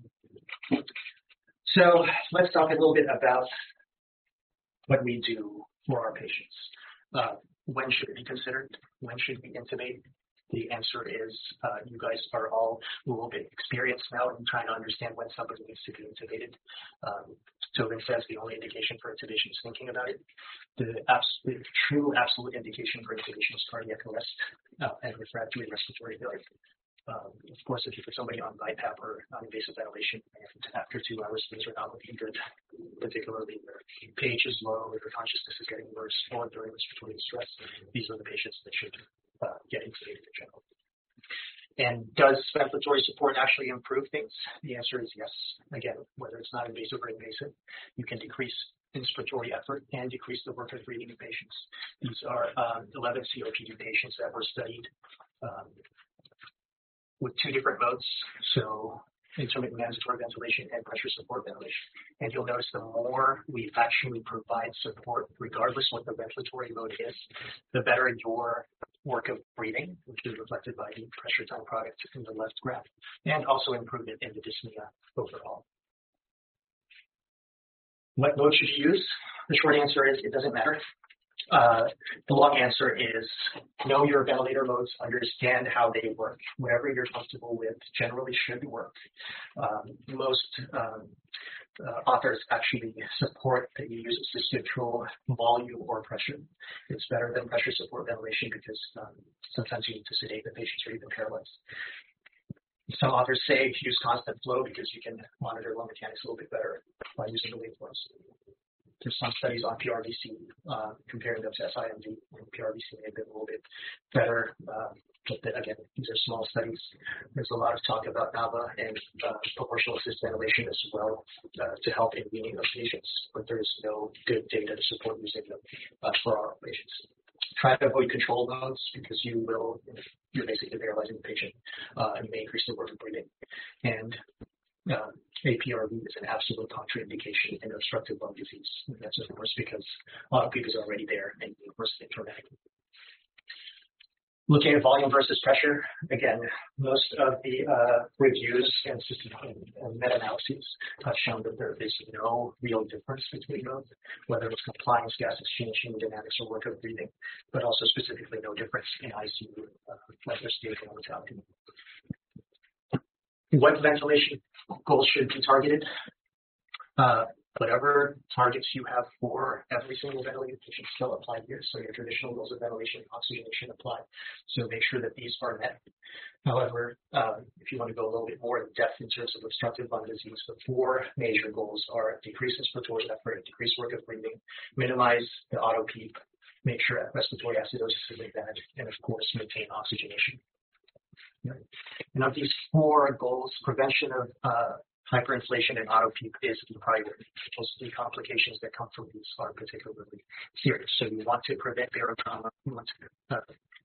So let's talk a little bit about what we do for our patients. Uh, when should it be considered? When should we intubate? The answer is uh, you guys are all a little bit experienced now in trying to understand when somebody needs to be intubated. Um, Tobin says the only indication for intubation is thinking about it. The, the true absolute indication for intubation is cardiac arrest uh, and refractory respiratory failure. Um, of course, if you put somebody on BiPAP or non-invasive ventilation after two hours, things are not looking good, particularly where pH is low, their consciousness is getting worse, or during respiratory distress. These are the patients that should uh, getting in general. And does ventilatory support actually improve things? The answer is yes. Again, whether it's not invasive or invasive, you can decrease inspiratory effort and decrease the work of breathing in patients. These are um, 11 COPD patients that were studied um, with two different modes. So intermittent mandatory ventilation and pressure support ventilation. And you'll notice the more we actually provide support, regardless what the ventilatory mode is, the better your work of breathing, which is reflected by the pressure time product in the left graph, and also improvement in the dyspnea overall. What mode should you use? The short answer is it doesn't matter. Uh, the long answer is know your ventilator modes, understand how they work. Whatever you're comfortable with generally should work. Um, most um, uh, authors actually support that you use assisted control volume or pressure. It's better than pressure support ventilation because um, sometimes you need to sedate the patients or even paralyze. Some authors say use constant flow because you can monitor lung mechanics a little bit better by using the waveforms there's some studies on PRVC uh, comparing them to SIMV, and PRVC may been a little bit better. Uh, but again, these are small studies. There's a lot of talk about NAVA and uh, proportional assist ventilation as well uh, to help in weaning those patients, but there's no good data to support using them uh, for our patients. Try to avoid control modes because you will, you're basically paralyzing the patient uh, and may increase the work of breathing. And APRV is an absolute contraindication in obstructive lung disease. And that's of course because a lot of people are already there and worse dramatically. Looking at volume versus pressure, again, most of the uh, reviews and meta-analyses have shown that there is no real difference between both, whether it's compliance, gas exchange, hemodynamics, or work of breathing, but also specifically no difference in ICU, uh, like stable mortality. What ventilation goals should be targeted. Uh, whatever targets you have for every single ventilated patient still apply here. So your traditional goals of ventilation and oxygenation apply. So make sure that these are met. However, um, if you want to go a little bit more in depth in terms of obstructive lung disease, the four major goals are decrease inspiratory effort, decrease work of breathing, minimize the auto PEEP, make sure respiratory acidosis is advantage, and of course maintain oxygenation. And of these four goals, prevention of uh, hyperinflation and auto PEEP is the priority. Of the complications that come from these are particularly serious. So you want to prevent barotrauma, you want to uh,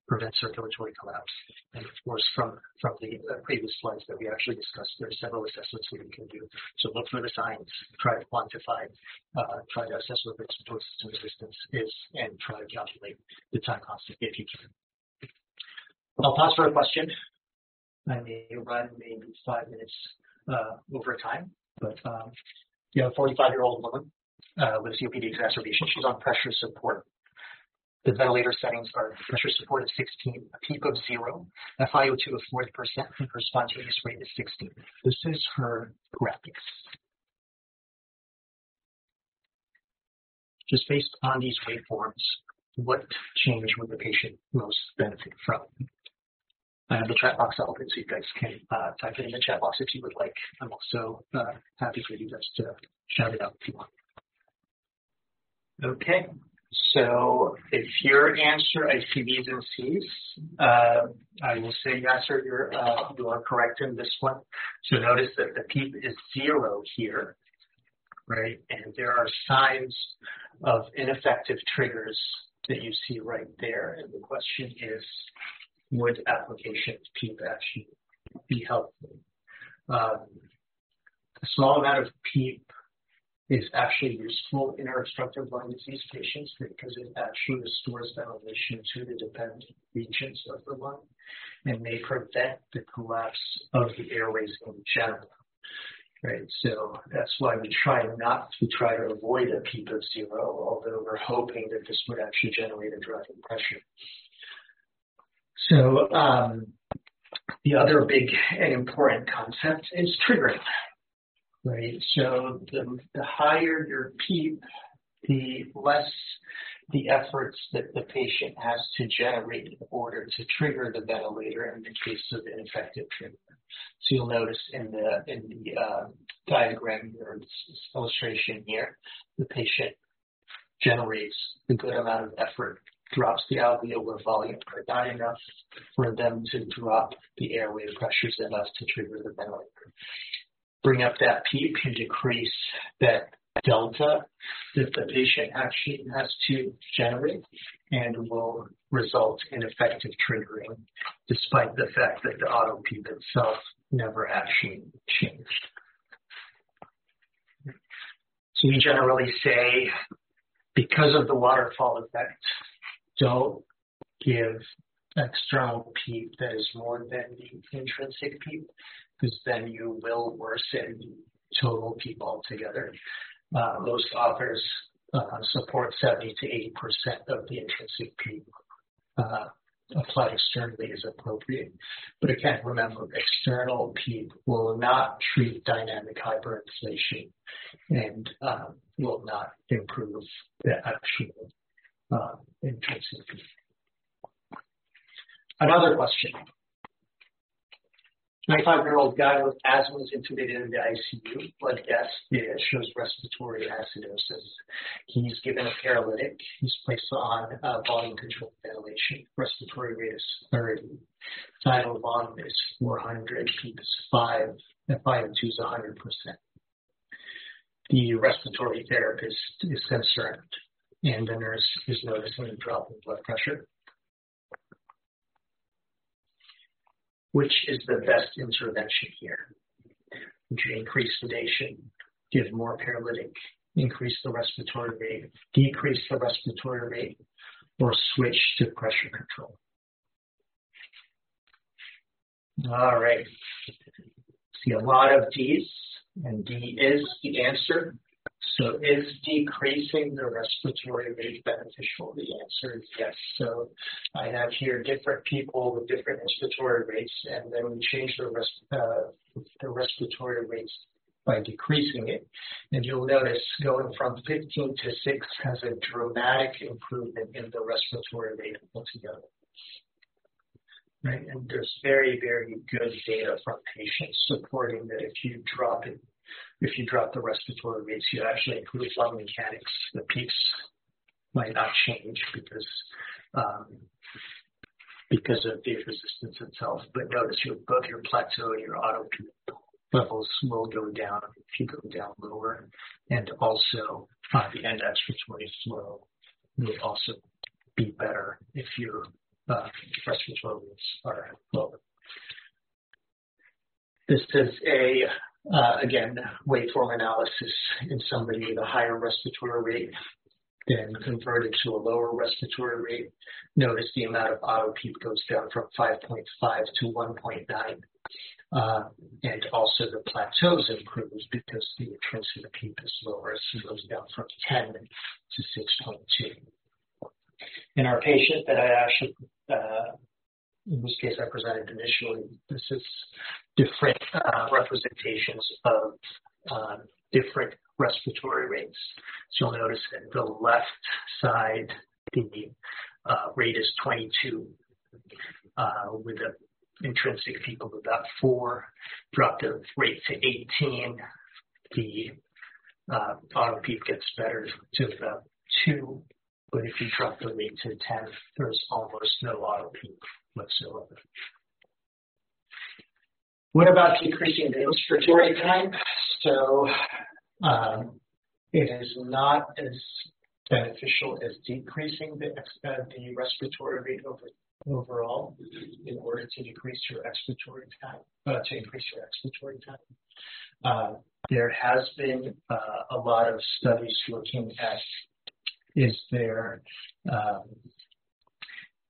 prevent circulatory collapse. And of course, from, from the uh, previous slides that we actually discussed, there are several assessments that we can do. So look for the signs, try to quantify, uh, try to assess what respiratory system resistance is, and try to calculate the time constant if you can. I'll pause for a question. I may run maybe five minutes uh, over time, but um, you know, a 45 year old woman uh, with COPD exacerbation, she's on pressure support. The ventilator settings are pressure support of 16, a PEEP of zero, FiO2 of 40%, and her spontaneous rate is 16. This is her graphics. Just based on these waveforms, what change would the patient most benefit from? I have the chat box open so you guys can uh, type it in the chat box if you would like. I'm also uh, happy for you guys to shout it out if you want. Okay, so if your answer I see B's and C's, uh, I will say yes or you're, uh, you are correct in this one. So notice that the PEEP is zero here, right? And there are signs of ineffective triggers that you see right there. And the question is, would applications PEEP actually be helpful? Um, a small amount of PEEP is actually useful in our obstructive lung disease patients because it actually restores ventilation to the dependent regions of the lung and may prevent the collapse of the airways in general. right? So that's why we try not to try to avoid a PEEP of zero, although we're hoping that this would actually generate a driving pressure. So um, the other big and important concept is triggering, right? So the, the higher your PEEP, the less the efforts that the patient has to generate in order to trigger the ventilator in the case of ineffective treatment. So you'll notice in the in the uh, diagram or illustration here, the patient generates a good amount of effort, drops the alveolar volume, but not enough for them to drop the airway pressures enough to trigger the ventilator. Bring up that PEEP and decrease that delta that the patient actually has to generate and will result in effective triggering despite the fact that the auto PEEP itself never actually changed. So we generally say because of the waterfall effect, don't give external PEEP that is more than the intrinsic PEEP because then you will worsen total PEEP altogether. Uh, most authors uh, support 70 to 80 percent of the intrinsic PEEP uh, applied externally is appropriate. But again, remember, external PEEP will not treat dynamic hyperinflation and um, will not improve the actual uh. Another question. 25-year-old guy with asthma is intubated in the ICU. Blood gas shows respiratory acidosis. He's given a paralytic. He's placed on uh, volume controlled ventilation. Respiratory rate is 30. Tidal volume is 400. PEEP is 5. FiO2 is 100%. The respiratory therapist is concerned, and the nurse is noticing a drop in blood pressure. which is the best intervention here? Would you increase sedation, give more paralytic, increase the respiratory rate, decrease the respiratory rate, or switch to pressure control? All right. See a lot of D's, and D is the answer. So is decreasing the respiratory rate beneficial? The answer is yes. So I have here different people with different respiratory rates, and then we change the, res- uh, the respiratory rates by decreasing it. And you'll notice going from 15 to 6 has a dramatic improvement in the respiratory rate altogether. Right? And there's very, very good data from patients supporting that if you drop it if you drop the respiratory rates, you actually improve lung mechanics. The peaks might not change because um, because of the resistance itself. But notice your both your plateau and your auto levels will go down if you go down lower, and also uh, the end expiratory flow will also be better if your uh, respiratory rates are lower. This is a uh, again, waveform analysis in somebody with a higher respiratory rate, then converted to a lower respiratory rate. Notice the amount of auto PEEP goes down from 5.5 to 1.9. Uh, and also the plateaus improves because the intrinsic PEEP is lower, so it goes down from 10 to 6.2. In our patient that I actually uh, in this case I presented initially, this is different uh, representations of uh, different respiratory rates. So you'll notice that the left side, the uh, rate is 22 uh, with an intrinsic PEEP of about 4, drop the rate to 18, the uh, auto PEEP gets better to about 2, but if you drop the rate to 10, there's almost no auto PEEP whatsoever. What about decreasing the inspiratory time? So um, it is not as beneficial as decreasing the, uh, the respiratory rate over, overall in order to decrease your expiratory time, uh, to increase your expiratory time. Uh, there has been uh, a lot of studies looking at is there um,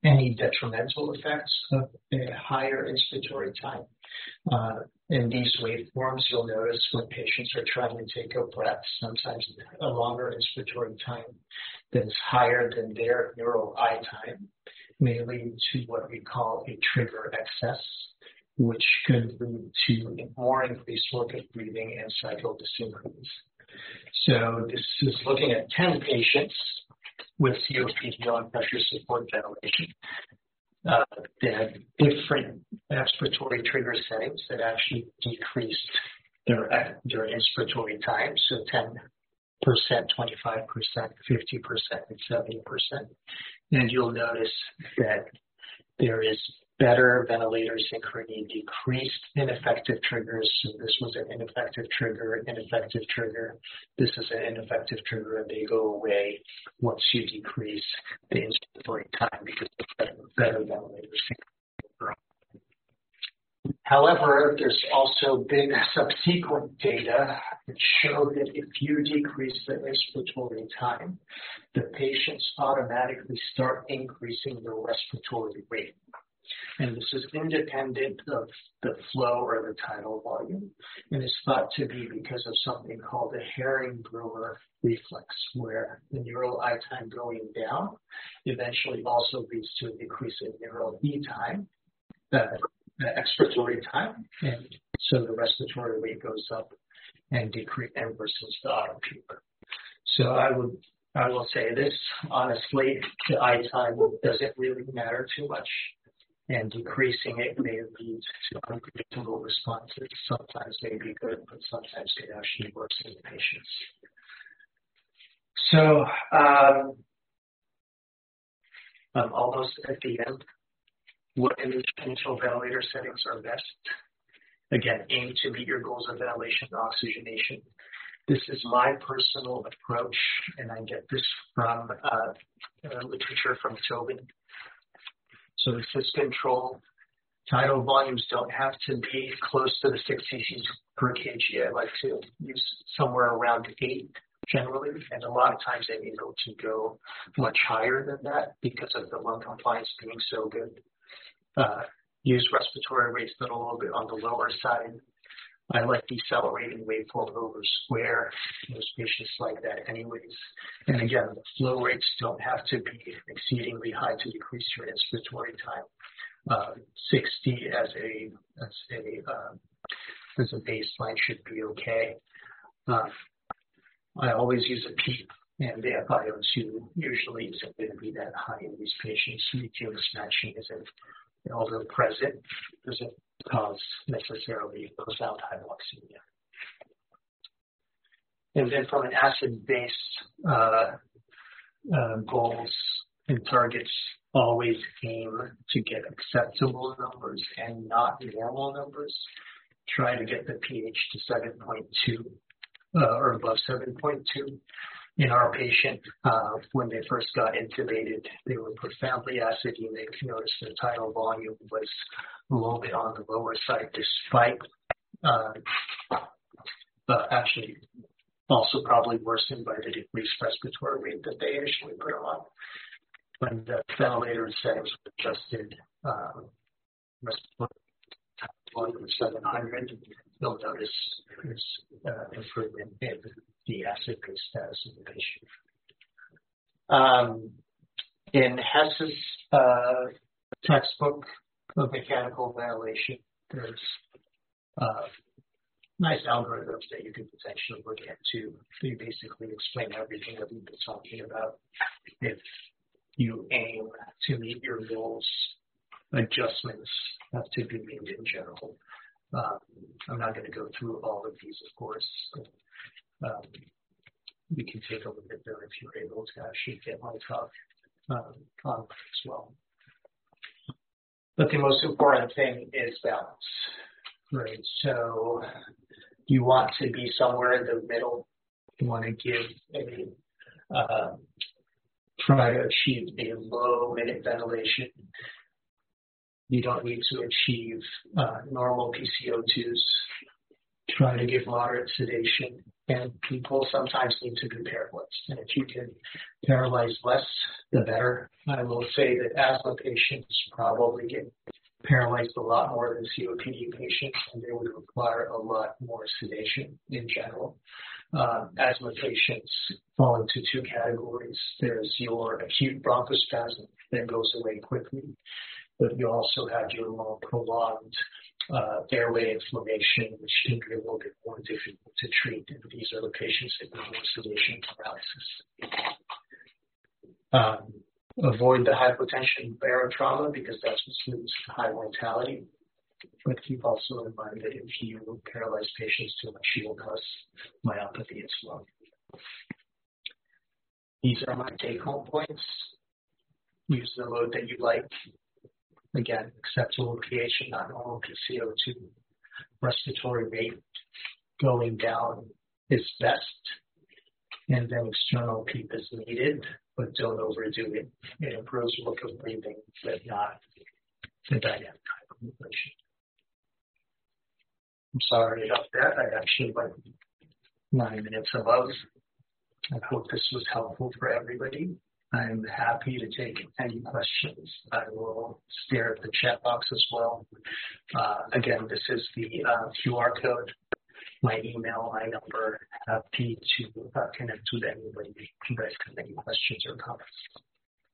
any detrimental effects of a higher inspiratory time. Uh, in these waveforms, you'll notice when patients are trying to take a breath, sometimes a longer inspiratory time that is higher than their neural I time may lead to what we call a trigger excess, which could lead to more increased of breathing and cycle dyssynchronies. So this is looking at 10 patients with COPD on pressure support ventilation. Uh, they had different expiratory trigger settings that actually decreased their, their inspiratory time. So 10 percent, 25%, 50%, and 70%. And you'll notice that there is better ventilator synchrony, decreased ineffective triggers. So this was an ineffective trigger, ineffective trigger. This is an ineffective trigger, and they go away once you decrease the inspiratory time because of better, better ventilator synchrony. However, there's also been subsequent data that show that if you decrease the respiratory time, the patients automatically start increasing their respiratory rate. And this is independent of the flow or the tidal volume, and is thought to be because of something called the Hering-Breuer reflex, where the neural I time going down eventually also leads to an increase in neural E time, uh, expiratory time, and so the respiratory rate goes up and decrease and versus the auto PEEP. So I would I will say this honestly, the I time doesn't really matter too much, and decreasing it may lead to unpredictable responses. Sometimes may be good, but sometimes it actually works in the patients. So um, I'm almost at the end what initial ventilator settings are best. Again, aim to meet your goals of ventilation and oxygenation. This is my personal approach, and I get this from uh, uh, literature from Tobin. So this is control. Tidal volumes don't have to be close to the 6 cc's per kg. I like to use somewhere around 8 generally, and a lot of times I'm able to go much higher than that because of the lung compliance being so good uh, use respiratory rates that are a little bit on the lower side. I like decelerating waveform over square. Most patients like that anyways. And again, the flow rates don't have to be exceedingly high to decrease your inspiratory time. Uh, 60 as a as a uh, as a baseline should be okay. Uh, I always use a PEEP, and the FiO2 usually isn't going to be that high in these patients. Mucus matching isn't although present, doesn't cause necessarily profound hypoxemia. And then from an acid-base uh, uh, goals and targets, always aim to get acceptable numbers and not normal numbers. Try to get the pH to 7.2 uh, or above 7.2 in our patient, uh, when they first got intubated, they were profoundly acidemic. Noticed the tidal volume was a little bit on the lower side, despite uh, uh, actually also probably worsened by the decreased respiratory rate that they initially put on. When the ventilator settings were adjusted, um, respiratory volume 700, you'll notice improvement in the acid-base status of the patient. Um, in Hess's uh, textbook of mechanical ventilation, there's uh, nice algorithms that you could potentially look at to basically explain everything that we've been talking about. If you aim to meet your goals, adjustments have to be made in general. Um, I'm not going to go through all of these, of course. But, um, we can take a look at them if you're able to actually get my talk um, on as well. But the most important thing is balance, right? So you want to be somewhere in the middle. You want to give a, uh, try to achieve a low minute ventilation. You don't need to achieve uh, normal PCO2s try to give moderate sedation. And people sometimes need to be paralyzed. And if you can paralyze less, the better. I will say that asthma patients probably get paralyzed a lot more than COPD patients, and they would require a lot more sedation in general. Uh, asthma patients fall into two categories. There's your acute bronchospasm that goes away quickly, but you also have your more prolonged uh, airway inflammation, which can be a little bit more difficult to treat. And these are the patients that need more sedation paralysis. Um, avoid the hypotension barotrauma because that's what leads to high mortality. But keep also in mind that if you paralyze patients too much, you will cause myopathy as well. These are my take-home points. Use the mode that you like. Again, acceptable and not normal CO2. Respiratory rate going down is best. And then external PEEP is needed, but don't overdo it. It improves work of breathing, but not the dynamic hyperinflation. I'm sorry about that. I actually went nine minutes above. I hope this was helpful for everybody. I'm happy to take any questions. I will stare at the chat box as well. Uh, again, this is the uh, QR code, my email, my number. Happy to uh, connect with anybody guys have any questions or comments.